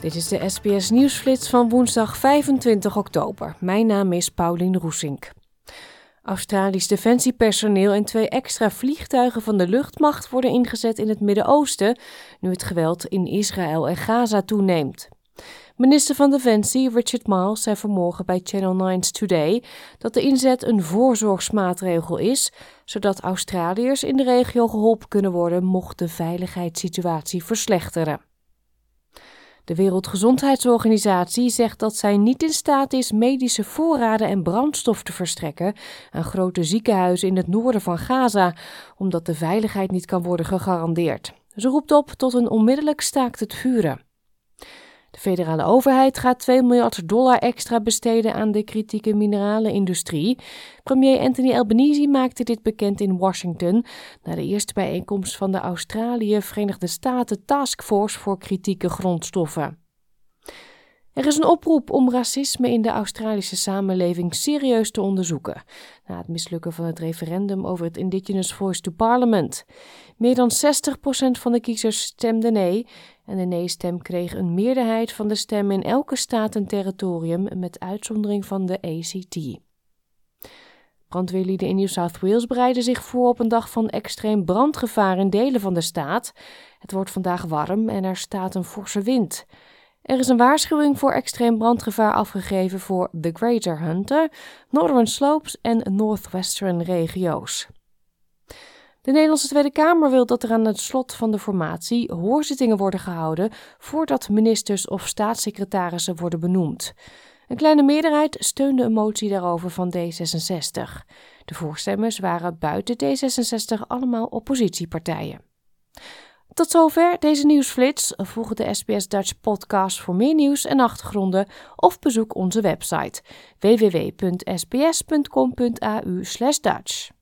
Dit is de SBS Nieuwsflits van woensdag 25 oktober. Mijn naam is Paulien Roesink. Australisch defensiepersoneel en twee extra vliegtuigen van de luchtmacht worden ingezet in het Midden-Oosten, nu het geweld in Israël en Gaza toeneemt. Minister van Defensie Richard Miles zei vanmorgen bij Channel 9's Today dat de inzet een voorzorgsmaatregel is, zodat Australiërs in de regio geholpen kunnen worden mocht de veiligheidssituatie verslechteren. De Wereldgezondheidsorganisatie zegt dat zij niet in staat is medische voorraden en brandstof te verstrekken aan grote ziekenhuizen in het noorden van Gaza, omdat de veiligheid niet kan worden gegarandeerd. Ze roept op tot een onmiddellijk staakt het vuren. De federale overheid gaat 2 miljard dollar extra besteden aan de kritieke mineralenindustrie. Premier Anthony Albanese maakte dit bekend in Washington na de eerste bijeenkomst van de Australië-Verenigde Staten Taskforce voor kritieke grondstoffen. Er is een oproep om racisme in de Australische samenleving serieus te onderzoeken. Na het mislukken van het referendum over het Indigenous Voice to Parliament. Meer dan 60% van de kiezers stemde nee. En de nee-stem kreeg een meerderheid van de stemmen in elke staat en territorium, met uitzondering van de ACT. Brandweerlieden in New South Wales bereiden zich voor op een dag van extreem brandgevaar in delen van de staat. Het wordt vandaag warm en er staat een forse wind. Er is een waarschuwing voor extreem brandgevaar afgegeven voor the Greater Hunter, Northern Slopes en Northwestern regio's. De Nederlandse Tweede Kamer wil dat er aan het slot van de formatie hoorzittingen worden gehouden voordat ministers of staatssecretarissen worden benoemd. Een kleine meerderheid steunde een motie daarover van D66. De voorstemmers waren buiten D66 allemaal oppositiepartijen. Tot zover deze nieuwsflits. Volg de SBS Dutch podcast voor meer nieuws en achtergronden of bezoek onze website www.sbs.com.au/dutch.